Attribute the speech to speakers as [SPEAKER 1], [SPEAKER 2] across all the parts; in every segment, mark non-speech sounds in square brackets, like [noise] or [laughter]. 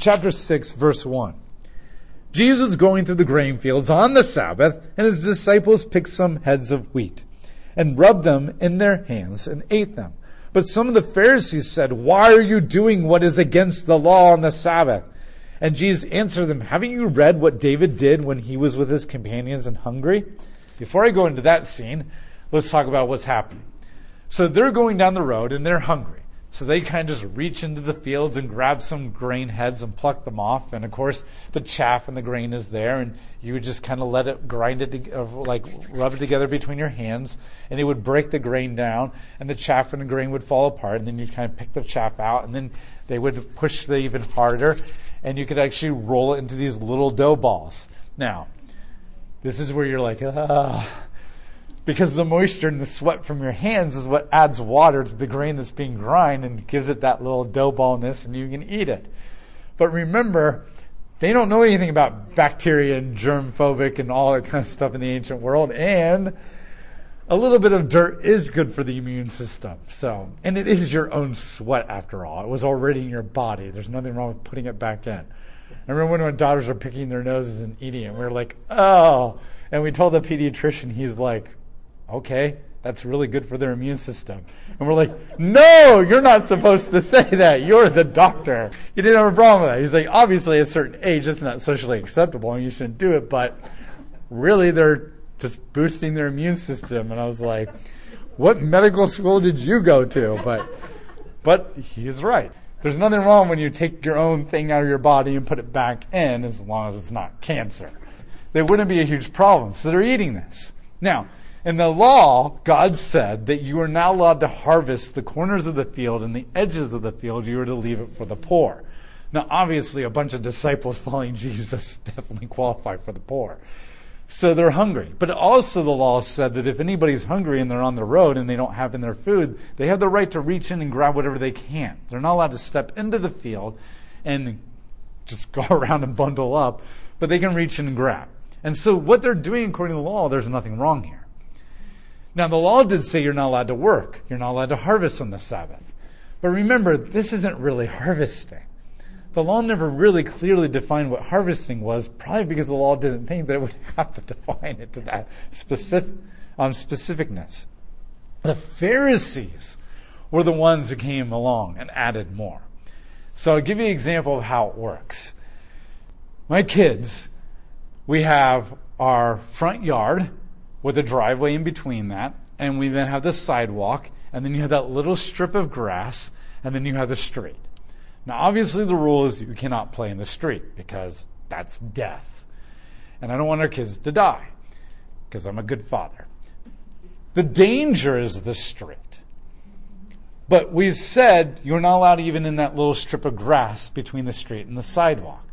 [SPEAKER 1] chapter 6, verse 1. Jesus going through the grain fields on the Sabbath, and his disciples picked some heads of wheat and rubbed them in their hands and ate them. But some of the Pharisees said, Why are you doing what is against the law on the Sabbath? And Jesus answered them, Haven't you read what David did when he was with his companions and hungry? Before I go into that scene, let's talk about what's happening. So they're going down the road and they're hungry. So they kind of just reach into the fields and grab some grain heads and pluck them off. And of course, the chaff and the grain is there, and you would just kind of let it grind it, to, like rub it together between your hands, and it would break the grain down, and the chaff and the grain would fall apart. And then you'd kind of pick the chaff out, and then they would push the even harder, and you could actually roll it into these little dough balls. Now, this is where you're like, because the moisture and the sweat from your hands is what adds water to the grain that's being grind and gives it that little dough ballness and you can eat it. But remember, they don't know anything about bacteria and germ phobic and all that kind of stuff in the ancient world. And a little bit of dirt is good for the immune system. So, and it is your own sweat after all. It was already in your body. There's nothing wrong with putting it back in. I remember when my daughters were picking their noses and eating it, we were like, oh. And we told the pediatrician, he's like, okay, that's really good for their immune system. And we're like, no, you're not supposed to say that. You're the doctor. You didn't have a problem with that. He's like, obviously, a certain age, it's not socially acceptable and you shouldn't do it, but really, they're just boosting their immune system. And I was like, what medical school did you go to? But, but he's right. There's nothing wrong when you take your own thing out of your body and put it back in as long as it's not cancer. There wouldn't be a huge problem. So they're eating this. Now, in the law, God said that you are not allowed to harvest the corners of the field and the edges of the field. You are to leave it for the poor. Now, obviously, a bunch of disciples [laughs] following Jesus definitely qualify for the poor. So they're hungry. But also, the law said that if anybody's hungry and they're on the road and they don't have in their food, they have the right to reach in and grab whatever they can. They're not allowed to step into the field and just [laughs] go around and bundle up, but they can reach in and grab. And so, what they're doing according to the law, there's nothing wrong here. Now, the law did say you're not allowed to work, you're not allowed to harvest on the Sabbath. But remember, this isn't really harvesting. The law never really clearly defined what harvesting was, probably because the law didn't think that it would [laughs] have to define it to that specific, um, specificness. The Pharisees were the ones who came along and added more. So I'll give you an example of how it works. My kids, we have our front yard, with a driveway in between that, and we then have the sidewalk, and then you have that little strip of grass, and then you have the street. Now, obviously, the rule is you cannot play in the street because that's death. And I don't want our kids to die because I'm a good father. The danger is the street. But we've said you're not allowed even in that little strip of grass between the street and the sidewalk.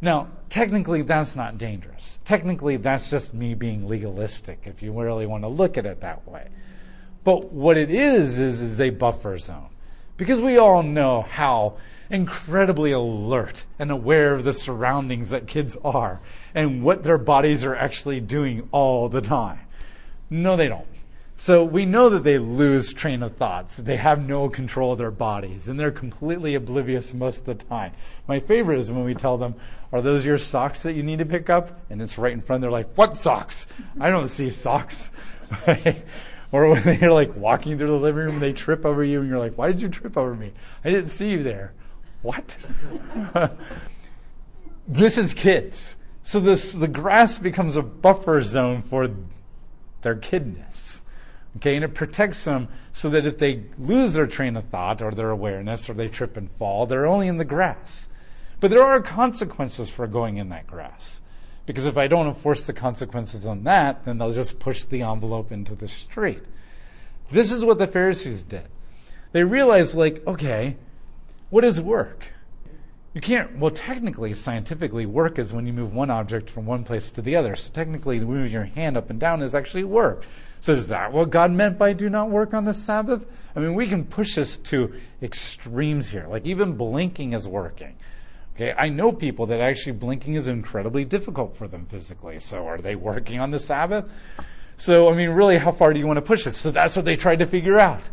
[SPEAKER 1] Now, technically, that's not dangerous. Technically, that's just me being legalistic, if you really want to look at it that way. But what it is, is, is a buffer zone. Because we all know how incredibly alert and aware of the surroundings that kids are and what their bodies are actually doing all the time. No, they don't. So we know that they lose train of thoughts. They have no control of their bodies, and they're completely oblivious most of the time. My favorite is when we tell them, "Are those your socks that you need to pick up?" And it's right in front. They're like, "What socks? I don't see socks." [laughs] or when they're like walking through the living room, and they trip over you, and you're like, "Why did you trip over me? I didn't see you there." What? [laughs] this is kids. So this the grass becomes a buffer zone for their kidness. Okay, and it protects them so that if they lose their train of thought or their awareness or they trip and fall, they're only in the grass. But there are consequences for going in that grass. Because if I don't enforce the consequences on that, then they'll just push the envelope into the street. This is what the Pharisees did. They realized, like, okay, what is work? You can't, well, technically, scientifically, work is when you move one object from one place to the other. So technically, moving your hand up and down is actually work. So is that what God meant by do not work on the Sabbath? I mean, we can push this to extremes here. Like even blinking is working. Okay, I know people that actually blinking is incredibly difficult for them physically. So are they working on the Sabbath? So, I mean, really, how far do you want to push it? So that's what they tried to figure out.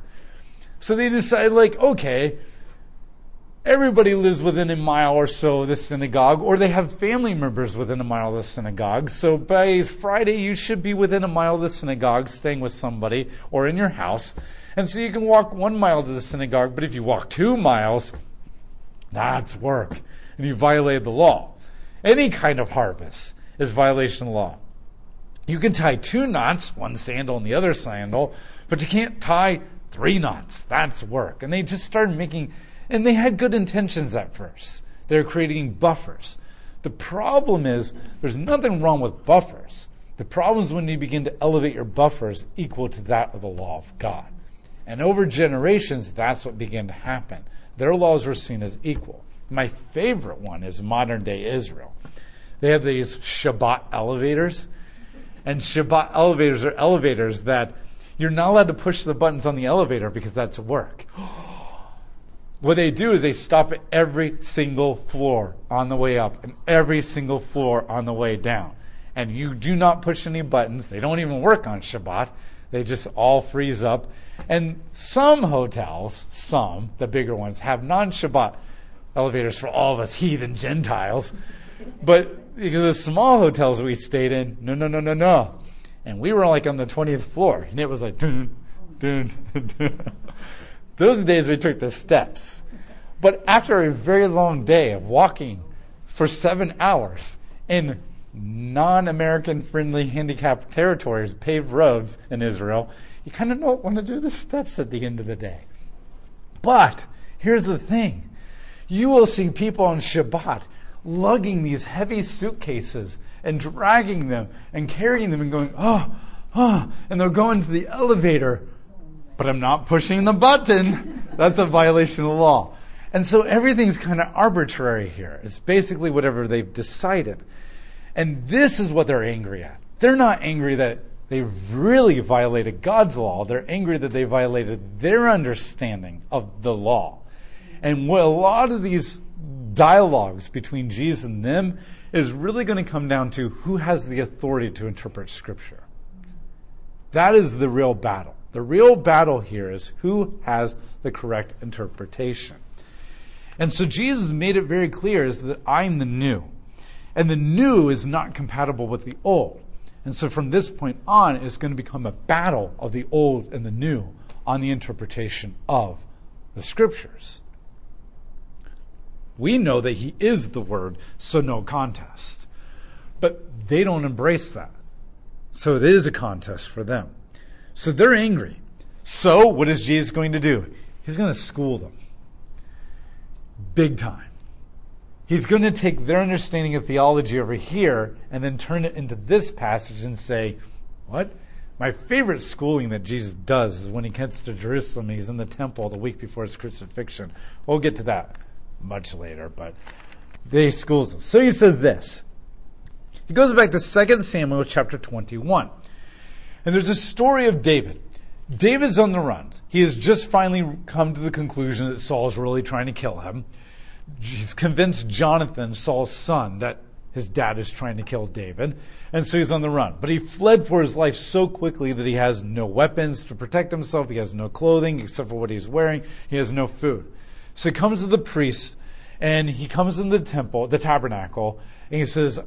[SPEAKER 1] So they decided, like, okay, everybody lives within a mile or so of the synagogue, or they have family members within a mile of the synagogue. So by Friday, you should be within a mile of the synagogue, staying with somebody, or in your house. And so you can walk one mile to the synagogue, but if you walk two miles, that's work. And you violated the law. Any kind of harvest is violation of the law. You can tie two knots, one sandal and the other sandal, but you can't tie three knots. That's work. And they just started making and they had good intentions at first. They're creating buffers. The problem is there's nothing wrong with buffers. The problem is when you begin to elevate your buffers equal to that of the law of God. And over generations, that's what began to happen. Their laws were seen as equal. My favorite one is modern day Israel. They have these Shabbat elevators. And Shabbat elevators are elevators that you're not allowed to push the buttons on the elevator because that's work. [gasps] What they do is they stop at every single floor on the way up and every single floor on the way down. And you do not push any buttons. They don't even work on Shabbat. They just all freeze up. And some hotels, some, the bigger ones, have non Shabbat elevators for all of us heathen Gentiles. But because the small hotels we stayed in, no, no, no, no, no. And we were like on the 20th floor. And it was like, dun, dun, [laughs] dun. Those days we took the steps. But after a very long day of walking for seven hours in non American friendly handicapped territories, paved roads in Israel, you kind of don't want to do the steps at the end of the day. But here's the thing you will see people on Shabbat lugging these heavy suitcases and dragging them and carrying them and going, oh, oh, and they'll go into the elevator but I'm not pushing the button. That's a violation of the law. And so everything's kind of arbitrary here. It's basically whatever they've decided. And this is what they're angry at. They're not angry that they really violated God's law. They're angry that they violated their understanding of the law. And what a lot of these dialogues between Jesus and them is really going to come down to who has the authority to interpret Scripture. That is the real battle. The real battle here is who has the correct interpretation. And so Jesus made it very clear is that I'm the new. And the new is not compatible with the old. And so from this point on, it's going to become a battle of the old and the new on the interpretation of the scriptures. We know that he is the word, so no contest. But they don't embrace that. So it is a contest for them. So they're angry. So what is Jesus going to do? He's going to school them. Big time. He's going to take their understanding of theology over here and then turn it into this passage and say, What? My favorite schooling that Jesus does is when he gets to Jerusalem, he's in the temple the week before his crucifixion. We'll get to that much later, but he schools them. So he says this. He goes back to 2 Samuel chapter 21. And there's a story of David. David's on the run. He has just finally come to the conclusion that Saul's really trying to kill him. He's convinced Jonathan, Saul's son, that his dad is trying to kill David. And so he's on the run. But he fled for his life so quickly that he has no weapons to protect himself. He has no clothing except for what he's wearing. He has no food. So he comes to the priest and he comes in the temple, the tabernacle, and he says,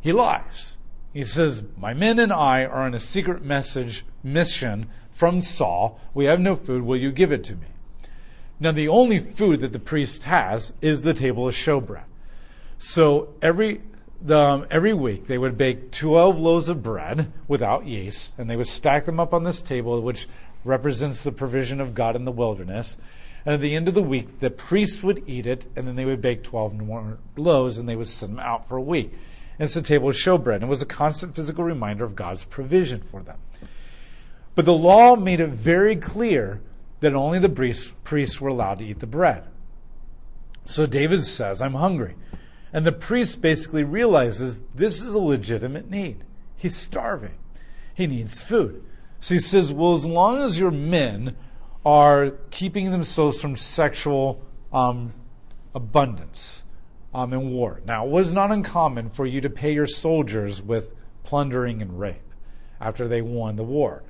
[SPEAKER 1] he lies. He says, My men and I are on a secret message mission from Saul. We have no food. Will you give it to me? Now, the only food that the priest has is the table of showbread. So every um, every week they would bake 12 loaves of bread without yeast, and they would stack them up on this table, which represents the provision of God in the wilderness. And at the end of the week, the priest would eat it, and then they would bake 12 more loaves, and they would send them out for a week. It's a table of showbread, and was a constant physical reminder of God's provision for them. But the law made it very clear that only the priests were allowed to eat the bread. So David says, I'm hungry. And the priest basically realizes this is a legitimate need. He's starving. He needs food. So he says, Well, as long as your men are keeping themselves from sexual um, abundance, um, in war. Now, it was not uncommon for you to pay your soldiers with plundering and rape after they won the war.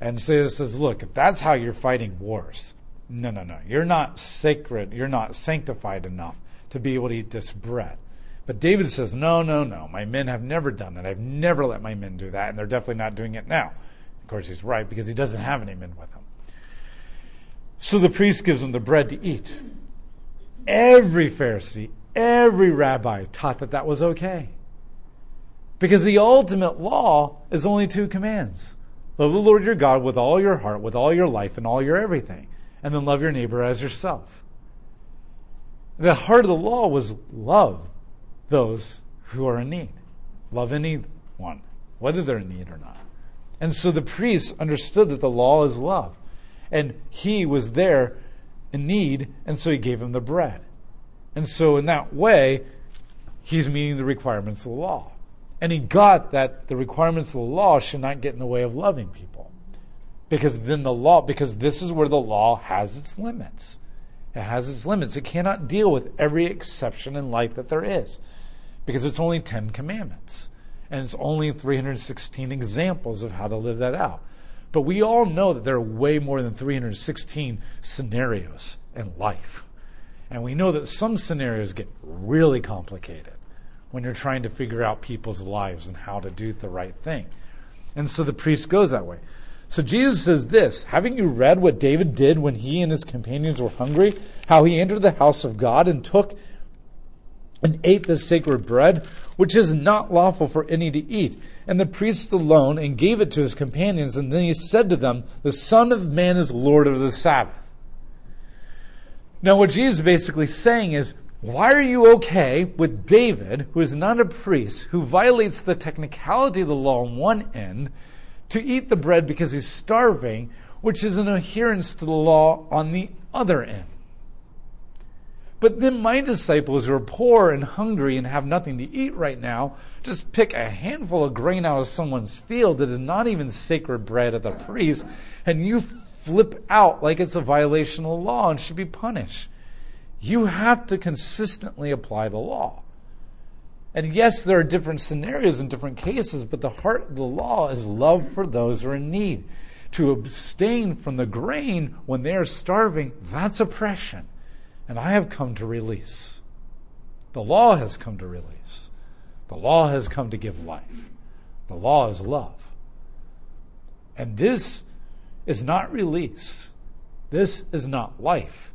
[SPEAKER 1] And so says, look, if that's how you're fighting wars, No, no, no. You're not sacred. You're not sanctified enough to be able to eat this bread. But David says, No, no, no. My men have never done that. I've never let my men do that, and they're definitely not doing it now. Of course, he's right because he doesn't have any men with him. So the priest gives him the bread to eat. Every Pharisee, every rabbi taught that that was okay. Because the ultimate law is only two commands love the Lord your God with all your heart, with all your life, and all your everything, and then love your neighbor as yourself. The heart of the law was love those who are in need, love anyone, whether they're in need or not. And so the priest understood that the law is love. And he was there in need, and so he gave him the bread. And so in that way, he's meeting the requirements of the law. And he got that the requirements of the law should not get in the way of loving people. Because then the law, because this is where the law has its limits. It has its limits. It cannot deal with every exception in life that there is. Because it's only 10 commandments. And it's only 316 examples of how to live that out. But we all know that there are way more than 316 scenarios in life. And we know that some scenarios get really complicated when you're trying to figure out people's lives and how to do the right thing. And so the priest goes that way. So Jesus says this Haven't you read what David did when he and his companions were hungry? How he entered the house of God and took and ate the sacred bread, which is not lawful for any to eat, and the priest alone, and gave it to his companions. And then he said to them, The Son of Man is Lord of the Sabbath. Now, what Jesus is basically saying is, why are you okay with David, who is not a priest, who violates the technicality of the law on one end, to eat the bread because he's starving, which is an adherence to the law on the other end? But then my disciples who are poor and hungry and have nothing to eat right now just pick a handful of grain out of someone's field that is not even sacred bread of the priest, and you flip out like it's a violation of the law and should be punished. You have to consistently apply the law. And yes, there are different scenarios and different cases, but the heart of the law is love for those who are in need. To abstain from the grain when they are starving, that's oppression. And I have come to release. The law has come to release. The law has come to give life. The law is love. And this is not release. This is not life.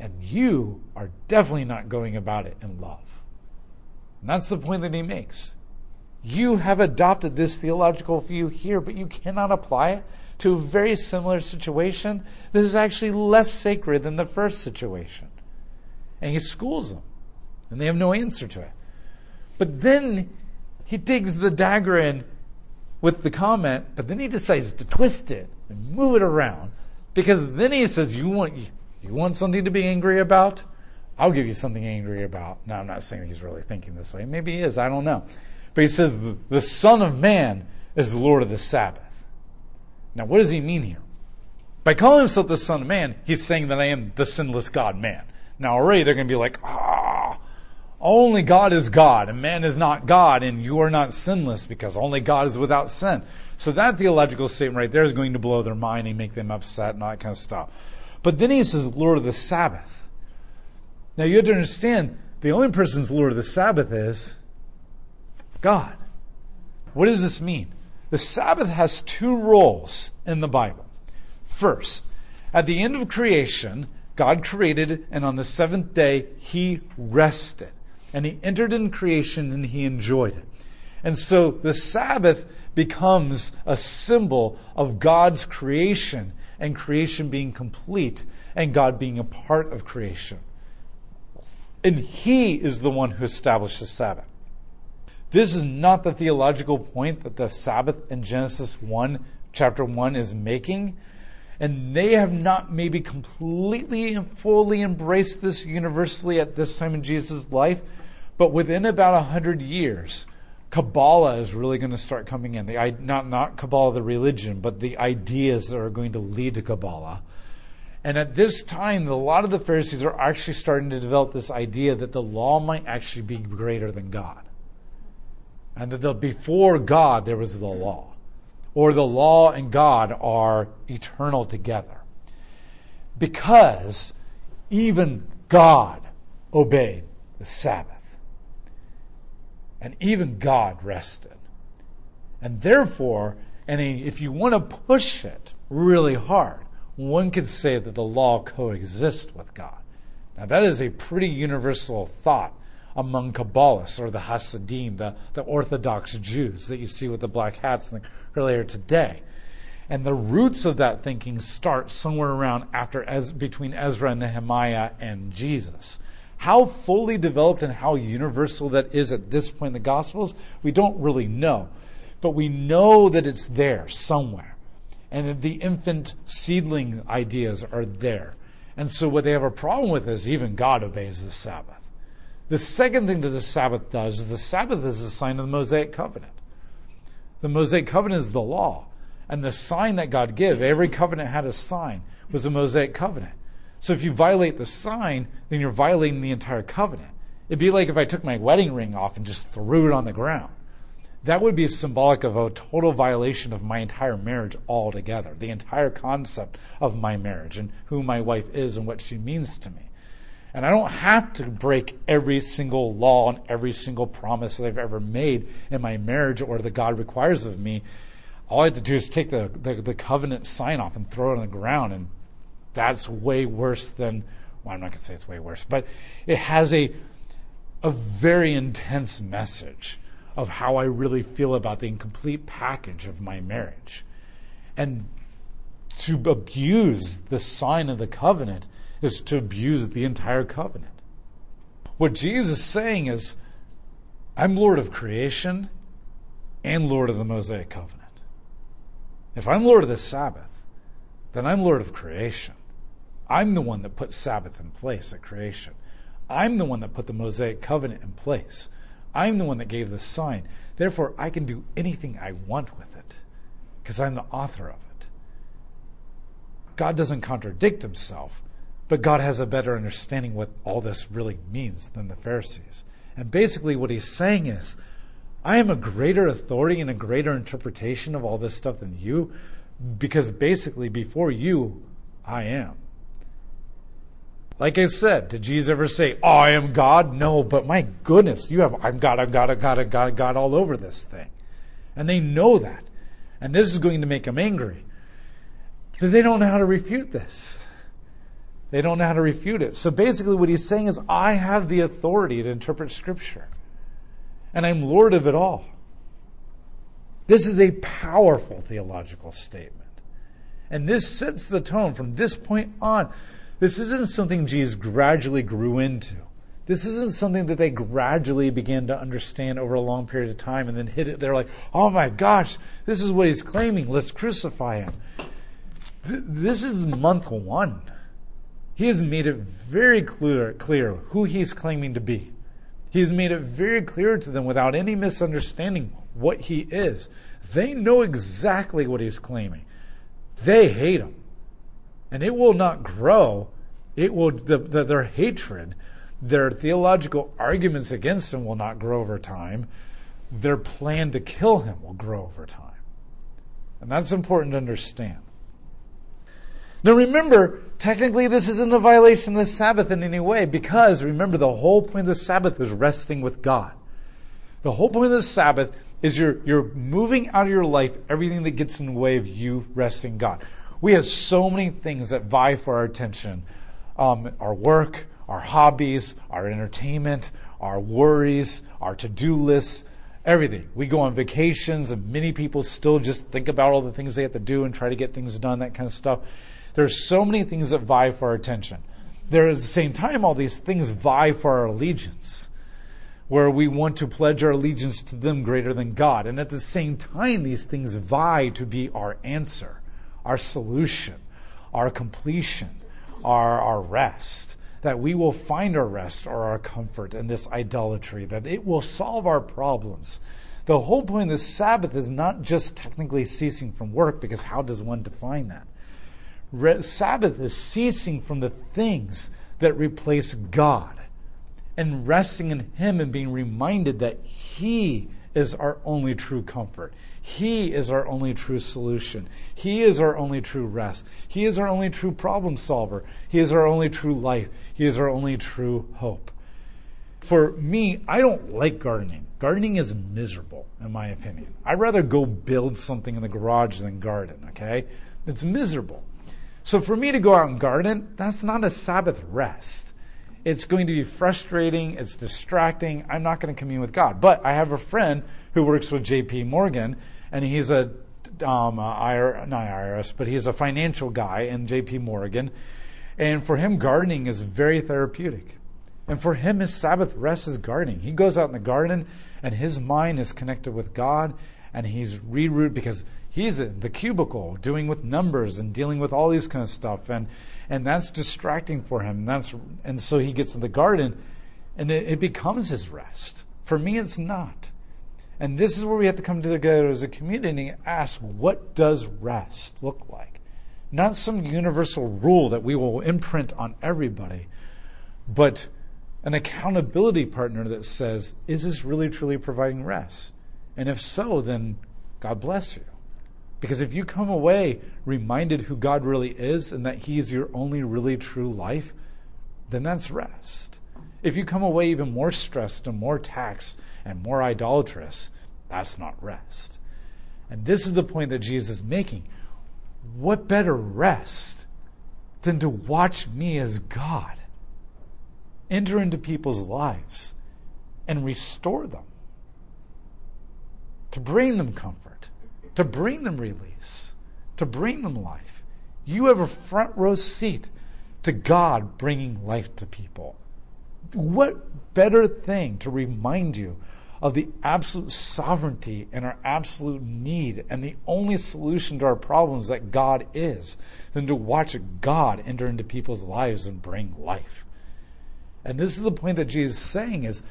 [SPEAKER 1] And you are definitely not going about it in love. And that's the point that he makes. You have adopted this theological view here, but you cannot apply it to a very similar situation that is actually less sacred than the first situation. And he schools them, and they have no answer to it. But then he digs the dagger in with the comment, but then he decides to twist it and move it around. Because then he says, You want you want something to be angry about? I'll give you something angry about. Now, I'm not saying he's really thinking this way. Maybe he is. I don't know. But he says, The Son of Man is the Lord of the Sabbath. Now, what does he mean here? By calling himself the Son of Man, he's saying that I am the sinless God man. Now, already they're going to be like, ah, only God is God, and man is not God, and you are not sinless because only God is without sin. So that theological statement right there is going to blow their mind and make them upset and all that kind of stuff. But then he says, Lord of the Sabbath. Now you have to understand, the only person's Lord of the Sabbath is God. What does this mean? The Sabbath has two roles in the Bible. First, at the end of creation, God created, and on the seventh day, he rested. And he entered in creation and he enjoyed it. And so the Sabbath becomes a symbol of God's creation and creation being complete and God being a part of creation. And He is the one who established the Sabbath. This is not the theological point that the Sabbath in Genesis 1, chapter 1, is making. And they have not maybe completely and fully embraced this universally at this time in Jesus' life, but within about a hundred years, Kabbalah is really going to start coming in. The, not, not Kabbalah, the religion, but the ideas that are going to lead to Kabbalah. And at this time, a lot of the Pharisees are actually starting to develop this idea that the law might actually be greater than God. And that the, before God, there was the law. Or the law and God are eternal together. because even God obeyed the Sabbath. And even God rested. And therefore, and if you want to push it really hard, one could say that the law coexists with God. Now, that is a pretty universal thought among Kabbalists or the Hasidim, the, the Orthodox Jews that you see with the black hats earlier today. And the roots of that thinking start somewhere around after between Ezra and Nehemiah and Jesus. How fully developed and how universal that is at this point in the Gospels, we don't really know. But we know that it's there somewhere. And that the infant seedling ideas are there. And so what they have a problem with is even God obeys the Sabbath. The second thing that the Sabbath does is the Sabbath is a sign of the Mosaic covenant. The Mosaic covenant is the law. And the sign that God gave, every covenant had a sign, was a Mosaic covenant. So if you violate the sign, then you're violating the entire covenant. It'd be like if I took my wedding ring off and just threw it on the ground. That would be symbolic of a total violation of my entire marriage altogether, the entire concept of my marriage and who my wife is and what she means to me. And I don't have to break every single law and every single promise that I've ever made in my marriage or that God requires of me. All I have to do is take the, the, the covenant sign off and throw it on the ground. And that's way worse than, well, I'm not going to say it's way worse, but it has a, a very intense message of how I really feel about the incomplete package of my marriage. And to abuse the sign of the covenant is to abuse the entire covenant. What Jesus is saying is, I'm Lord of creation and Lord of the Mosaic covenant. If I'm Lord of the Sabbath, then I'm Lord of creation. I'm the one that put Sabbath in place at creation. I'm the one that put the Mosaic covenant in place. I'm the one that gave the sign. Therefore, I can do anything I want with it because I'm the author of it. God doesn't contradict himself. But God has a better understanding what all this really means than the Pharisees. And basically, what he's saying is, I am a greater authority and a greater interpretation of all this stuff than you, because basically, before you, I am. Like I said, did Jesus ever say, I am God? No, but my goodness, you have, I'm God, I'm God, I'm God, I'm God, I'm God all over this thing. And they know that. And this is going to make them angry. But they don't know how to refute this. They don't know how to refute it. So basically, what he's saying is, I have the authority to interpret Scripture, and I'm Lord of it all. This is a powerful theological statement. And this sets the tone from this point on. This isn't something Jesus gradually grew into. This isn't something that they gradually began to understand over a long period of time and then hit it. They're like, oh my gosh, this is what he's claiming. Let's crucify him. Th- this is month one. He has made it very clear, clear who he's claiming to be. He has made it very clear to them without any misunderstanding what he is. They know exactly what he's claiming. They hate him. And it will not grow. It will the, the, their hatred, their theological arguments against him will not grow over time. Their plan to kill him will grow over time. And that's important to understand. Now remember, technically this isn't a violation of the Sabbath in any way because remember the whole point of the Sabbath is resting with God. The whole point of the Sabbath is you're, you're moving out of your life everything that gets in the way of you resting God. We have so many things that vie for our attention. Um, our work, our hobbies, our entertainment, our worries, our to-do lists, everything. We go on vacations and many people still just think about all the things they have to do and try to get things done, that kind of stuff. There's so many things that vie for our attention. There, at the same time, all these things vie for our allegiance, where we want to pledge our allegiance to them greater than God. And at the same time, these things vie to be our answer, our solution, our completion, our, our rest. That we will find our rest or our comfort in this idolatry, that it will solve our problems. The whole point of the Sabbath is not just technically ceasing from work, because how does one define that? Sabbath is ceasing from the things that replace God and resting in Him and being reminded that He is our only true comfort. He is our only true solution. He is our only true rest. He is our only true problem solver. He is our only true life. He is our only true hope. For me, I don't like gardening. Gardening is miserable, in my opinion. I'd rather go build something in the garage than garden, okay? It's miserable. So for me to go out and garden, that's not a Sabbath rest. It's going to be frustrating, it's distracting. I'm not going to commune with God. But I have a friend who works with JP Morgan, and he's a um, IR, not IRS, but he's a financial guy in JP Morgan. And for him, gardening is very therapeutic. And for him, his Sabbath rest is gardening. He goes out in the garden, and his mind is connected with God, and he's reroute because he's in the cubicle doing with numbers and dealing with all these kind of stuff. And and that's distracting for him. And that's and so he gets in the garden, and it, it becomes his rest. For me, it's not. And this is where we have to come together as a community and ask, what does rest look like? Not some universal rule that we will imprint on everybody, but an accountability partner that says, is this really truly providing rest? And if so, then God bless you. Because if you come away reminded who God really is and that He is your only really true life, then that's rest. If you come away even more stressed and more taxed and more idolatrous, that's not rest. And this is the point that Jesus is making. What better rest than to watch me as God enter into people's lives and restore them, to bring them comfort, to bring them release, to bring them life? You have a front row seat to God bringing life to people. What better thing to remind you of the absolute sovereignty and our absolute need and the only solution to our problems that God is than to watch God enter into people's lives and bring life. And this is the point that Jesus is saying is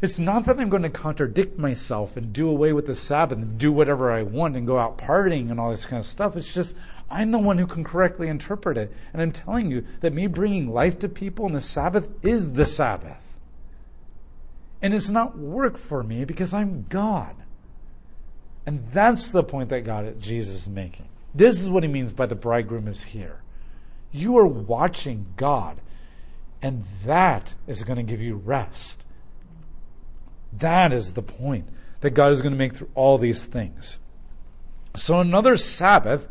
[SPEAKER 1] it's not that I'm going to contradict myself and do away with the Sabbath and do whatever I want and go out partying and all this kind of stuff. It's just I'm the one who can correctly interpret it. And I'm telling you that me bringing life to people in the Sabbath is the Sabbath. And it's not work for me because I'm God. And that's the point that God, Jesus is making. This is what he means by the bridegroom is here. You are watching God, and that is going to give you rest. That is the point that God is going to make through all these things. So, another Sabbath,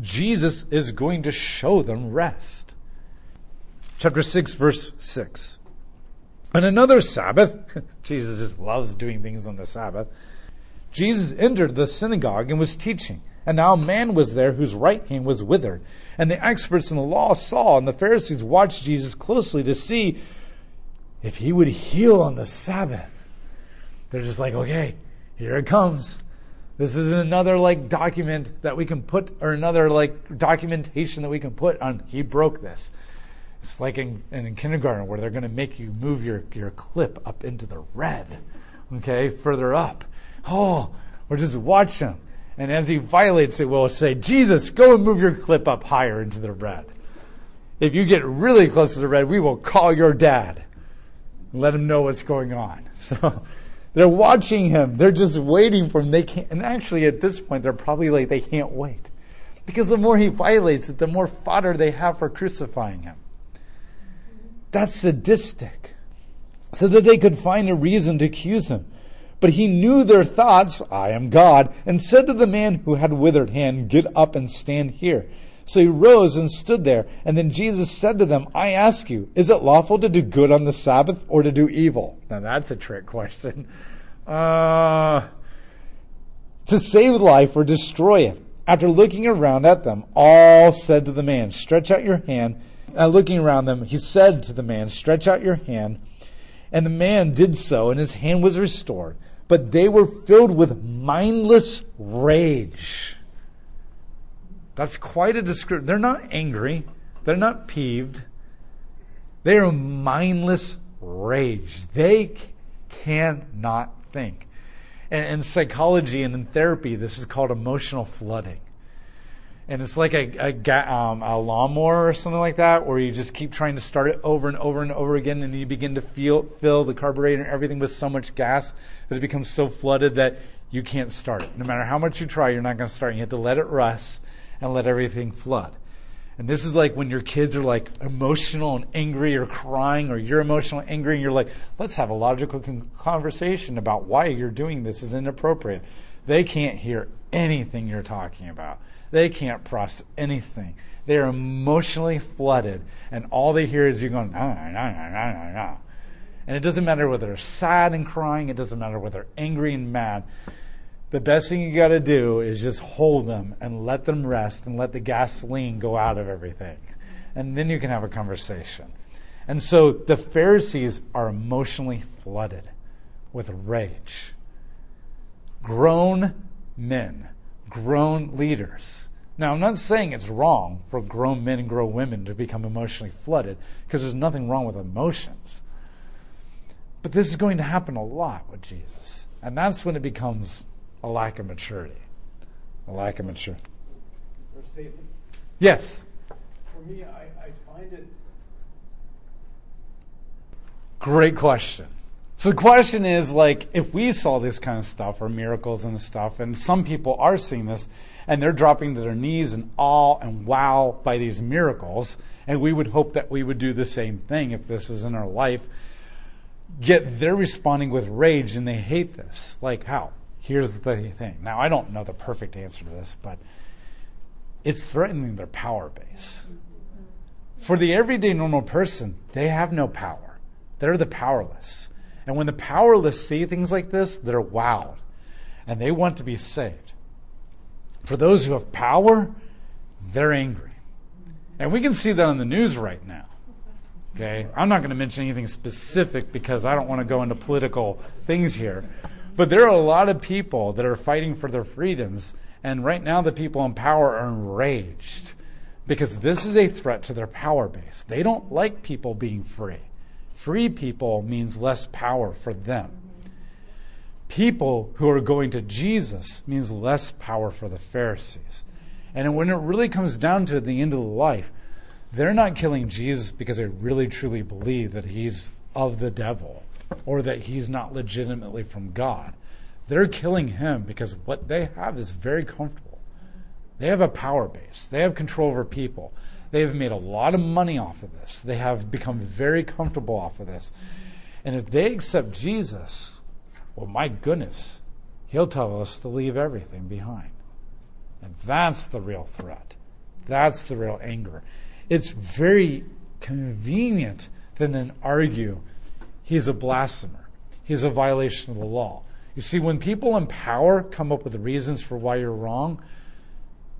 [SPEAKER 1] Jesus is going to show them rest. Chapter 6, verse 6. On another Sabbath, [laughs] Jesus just loves doing things on the Sabbath. Jesus entered the synagogue and was teaching. And now a man was there whose right hand was withered. And the experts in the law saw, and the Pharisees watched Jesus closely to see if he would heal on the Sabbath. They're just like, okay, here it comes. This is another like document that we can put, or another like documentation that we can put on. He broke this. It's like in, in kindergarten where they're going to make you move your, your clip up into the red, okay, further up. Oh, or just watch him. And as he violates it, we'll say, Jesus, go and move your clip up higher into the red. If you get really close to the red, we will call your dad let him know what's going on. [laughs] So they're watching him. They're just waiting for him. They can't, and actually at this point, they're probably like, they can't wait. Because the more he violates it, the more fodder they have for crucifying him. That's sadistic. So that they could find a reason to accuse him. But he knew their thoughts, I am God, and said to the man who had withered hand, Get up and stand here. So he rose and stood there. And then Jesus said to them, I ask you, is it lawful to do good on the Sabbath or to do evil? Now that's a trick question. Uh, to save life or destroy it. After looking around at them, all said to the man, Stretch out your hand. And looking around them, he said to the man, Stretch out your hand. And the man did so, and his hand was restored. But they were filled with mindless rage. That's quite a description. They're not angry, they're not peeved. They are mindless rage. They cannot think. And in psychology and in therapy, this is called emotional flooding. and it's like a a, um, a lawnmower or something like that, where you just keep trying to start it over and over and over again, and you begin to feel fill the carburetor and everything with so much gas that it becomes so flooded that you can't start. No matter how much you try, you're not going to start. You have to let it rust and let everything flood. And this is like when your kids are like emotional and angry or crying, or you're emotional and angry, and you're like, let's have a logical con- conversation about why you're doing this is inappropriate. They can't hear anything you're talking about. They can't process anything. They're emotionally flooded, and all they hear is you going, no, no, no, no, no, no. And it doesn't matter whether they're sad and crying, it doesn't matter whether they're angry and mad. The best thing you got to do is just hold them and let them rest and let the gasoline go out of everything. And then you can have a conversation. And so the Pharisees are emotionally flooded with rage. Grown men, grown leaders. Now, I'm not saying it's wrong for grown men and grown women to become emotionally flooded because there's nothing wrong with emotions. But this is going to happen a lot with Jesus. And that's when it becomes a lack of maturity. A lack of maturity. Yes.
[SPEAKER 2] For me, I, I find it.
[SPEAKER 1] Great question. So the question is like, if we saw this kind of stuff or miracles and stuff, and some people are seeing this, and they're dropping to their knees in awe and wow by these miracles, and we would hope that we would do the same thing if this was in our life. Yet they're responding with rage and they hate this. Like how? Here's the thing. Now I don't know the perfect answer to this, but it's threatening their power base. For the everyday normal person, they have no power. They're the powerless. And when the powerless see things like this, they're wowed and they want to be saved. For those who have power, they're angry. And we can see that on the news right now. Okay? I'm not going to mention anything specific because I don't want to go into political things here. But there are a lot of people that are fighting for their freedoms. And right now, the people in power are enraged because this is a threat to their power base. They don't like people being free. Free people means less power for them. People who are going to Jesus means less power for the Pharisees. And when it really comes down to the end of the life, they're not killing Jesus because they really truly believe that he's of the devil or that he's not legitimately from God. They're killing him because what they have is very comfortable. They have a power base, they have control over people. They have made a lot of money off of this. They have become very comfortable off of this. And if they accept Jesus, well, my goodness, he'll tell us to leave everything behind. And that's the real threat. That's the real anger. It's very convenient to then argue he's a blasphemer, he's a violation of the law. You see, when people in power come up with reasons for why you're wrong,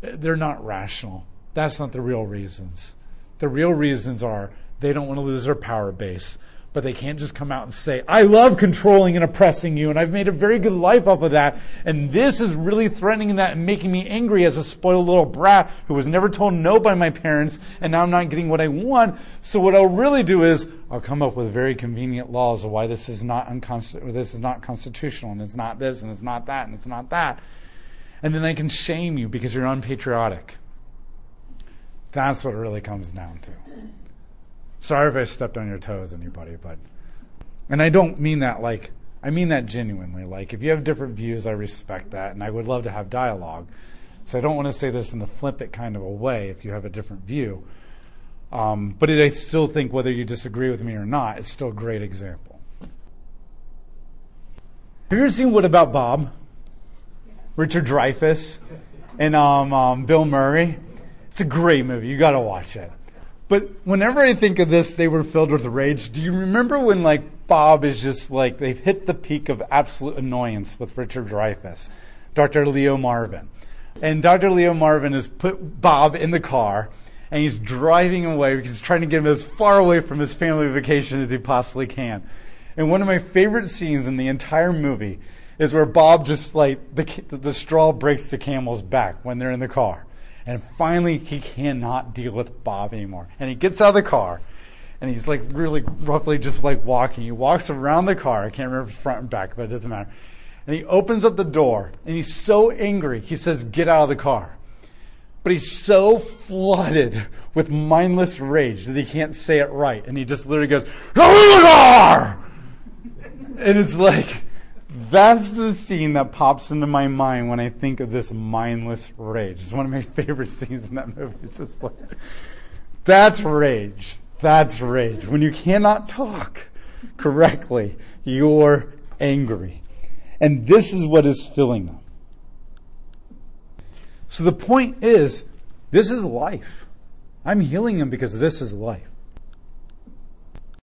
[SPEAKER 1] they're not rational. That's not the real reasons. The real reasons are they don't want to lose their power base, but they can't just come out and say, I love controlling and oppressing you, and I've made a very good life off of that, and this is really threatening that and making me angry as a spoiled little brat who was never told no by my parents, and now I'm not getting what I want. So what I'll really do is I'll come up with very convenient laws of why this is not unconst- this is not constitutional, and it's not this, and it's not that, and it's not that. And then I can shame you because you're unpatriotic. That's what it really comes down to. Sorry if I stepped on your toes, anybody, but. And I don't mean that like, I mean that genuinely. Like, if you have different views, I respect that, and I would love to have dialogue. So I don't want to say this in a flippant kind of a way if you have a different view. Um, but I still think whether you disagree with me or not, it's still a great example. Have you ever seen What About Bob? Richard Dreyfuss and um, um, Bill Murray. It's a great movie. You got to watch it. But whenever I think of this, they were filled with rage. Do you remember when like Bob is just like they've hit the peak of absolute annoyance with Richard Dreyfuss, Dr. Leo Marvin, and Dr. Leo Marvin has put Bob in the car and he's driving away because he's trying to get him as far away from his family vacation as he possibly can. And one of my favorite scenes in the entire movie is where Bob just like the the straw breaks the camel's back when they're in the car. And finally, he cannot deal with Bob anymore. And he gets out of the car, and he's like really roughly just like walking. He walks around the car. I can't remember front and back, but it doesn't matter. And he opens up the door, and he's so angry, he says, Get out of the car. but he's so flooded with mindless rage that he can't say it right. And he just literally goes, And it's like, that's the scene that pops into my mind when I think of this mindless rage. It's one of my favorite scenes in that movie. It's just like, that's rage. That's rage. When you cannot talk correctly, you're angry. And this is what is filling them. So the point is, this is life. I'm healing him because this is life.